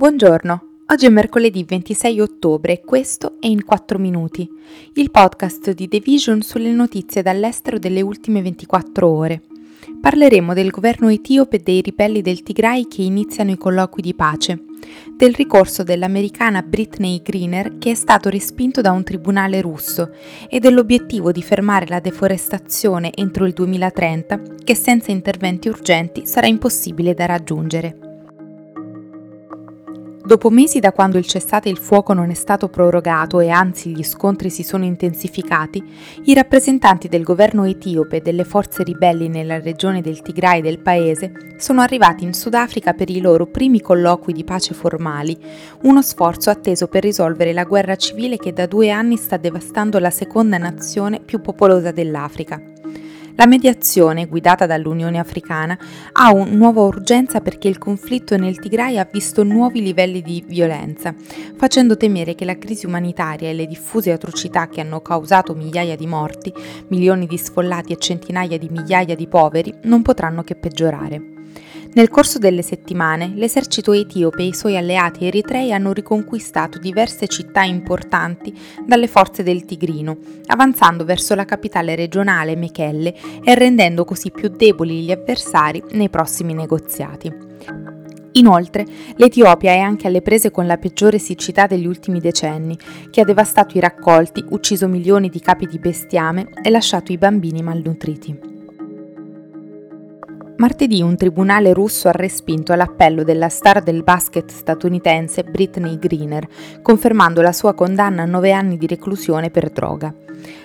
Buongiorno, oggi è mercoledì 26 ottobre e questo è in 4 minuti, il podcast di The Vision sulle notizie dall'estero delle ultime 24 ore. Parleremo del governo etiope e dei ribelli del Tigray che iniziano i colloqui di pace, del ricorso dell'americana Britney Greener che è stato respinto da un tribunale russo e dell'obiettivo di fermare la deforestazione entro il 2030 che senza interventi urgenti sarà impossibile da raggiungere. Dopo mesi da quando il cessate il fuoco non è stato prorogato e anzi gli scontri si sono intensificati, i rappresentanti del governo etiope e delle forze ribelli nella regione del Tigray del paese sono arrivati in Sudafrica per i loro primi colloqui di pace formali, uno sforzo atteso per risolvere la guerra civile che da due anni sta devastando la seconda nazione più popolosa dell'Africa. La mediazione, guidata dall'Unione Africana, ha una nuova urgenza perché il conflitto nel Tigray ha visto nuovi livelli di violenza, facendo temere che la crisi umanitaria e le diffuse atrocità che hanno causato migliaia di morti, milioni di sfollati e centinaia di migliaia di poveri non potranno che peggiorare. Nel corso delle settimane, l'esercito etiope e i suoi alleati eritrei hanno riconquistato diverse città importanti dalle forze del Tigrino, avanzando verso la capitale regionale Mekelle e rendendo così più deboli gli avversari nei prossimi negoziati. Inoltre, l'Etiopia è anche alle prese con la peggiore siccità degli ultimi decenni, che ha devastato i raccolti, ucciso milioni di capi di bestiame e lasciato i bambini malnutriti. Martedì un tribunale russo ha respinto l'appello della star del basket statunitense Britney Greener, confermando la sua condanna a nove anni di reclusione per droga.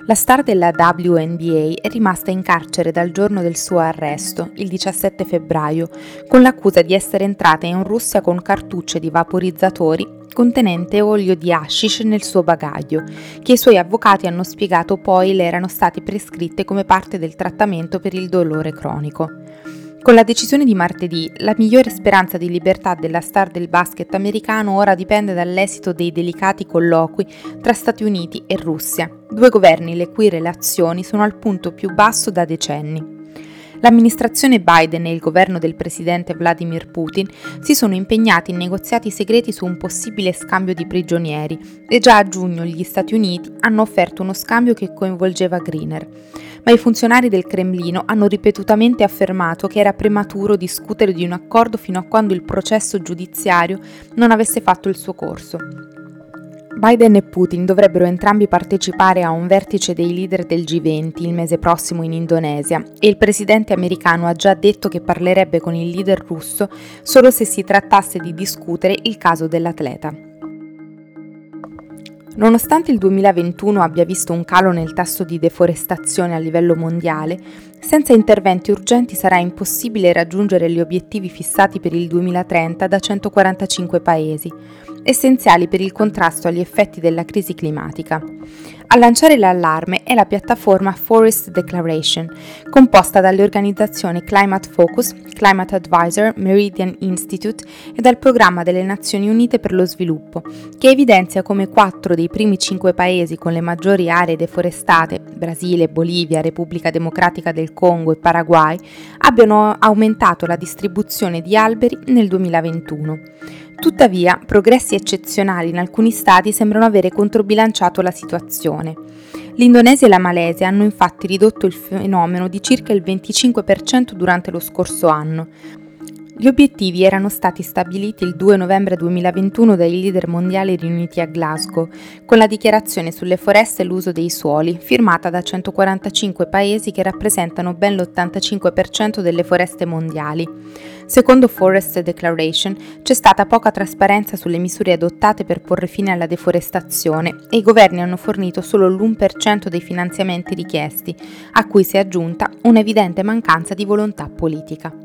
La star della WNBA è rimasta in carcere dal giorno del suo arresto, il 17 febbraio, con l'accusa di essere entrata in Russia con cartucce di vaporizzatori contenente olio di hashish nel suo bagaglio, che i suoi avvocati hanno spiegato poi le erano state prescritte come parte del trattamento per il dolore cronico. Con la decisione di martedì, la migliore speranza di libertà della star del basket americano ora dipende dall'esito dei delicati colloqui tra Stati Uniti e Russia, due governi le cui relazioni sono al punto più basso da decenni. L'amministrazione Biden e il governo del presidente Vladimir Putin si sono impegnati in negoziati segreti su un possibile scambio di prigionieri e già a giugno gli Stati Uniti hanno offerto uno scambio che coinvolgeva Greener. Ma i funzionari del Cremlino hanno ripetutamente affermato che era prematuro discutere di un accordo fino a quando il processo giudiziario non avesse fatto il suo corso. Biden e Putin dovrebbero entrambi partecipare a un vertice dei leader del G20 il mese prossimo in Indonesia e il presidente americano ha già detto che parlerebbe con il leader russo solo se si trattasse di discutere il caso dell'atleta. Nonostante il 2021 abbia visto un calo nel tasso di deforestazione a livello mondiale, senza interventi urgenti sarà impossibile raggiungere gli obiettivi fissati per il 2030 da 145 paesi, essenziali per il contrasto agli effetti della crisi climatica. A lanciare l'allarme è la piattaforma Forest Declaration, composta dalle organizzazioni Climate Focus, Climate Advisor, Meridian Institute e dal Programma delle Nazioni Unite per lo Sviluppo, che evidenzia come quattro dei primi cinque paesi con le maggiori aree deforestate, Brasile, Bolivia, Repubblica Democratica del Congo e Paraguay, abbiano aumentato la distribuzione di alberi nel 2021. Tuttavia, progressi eccezionali in alcuni stati sembrano avere controbilanciato la situazione. L'Indonesia e la Malesia hanno infatti ridotto il fenomeno di circa il 25% durante lo scorso anno, gli obiettivi erano stati stabiliti il 2 novembre 2021 dai leader mondiali riuniti a Glasgow, con la dichiarazione sulle foreste e l'uso dei suoli, firmata da 145 paesi che rappresentano ben l'85% delle foreste mondiali. Secondo Forest Declaration c'è stata poca trasparenza sulle misure adottate per porre fine alla deforestazione e i governi hanno fornito solo l'1% dei finanziamenti richiesti, a cui si è aggiunta un'evidente mancanza di volontà politica.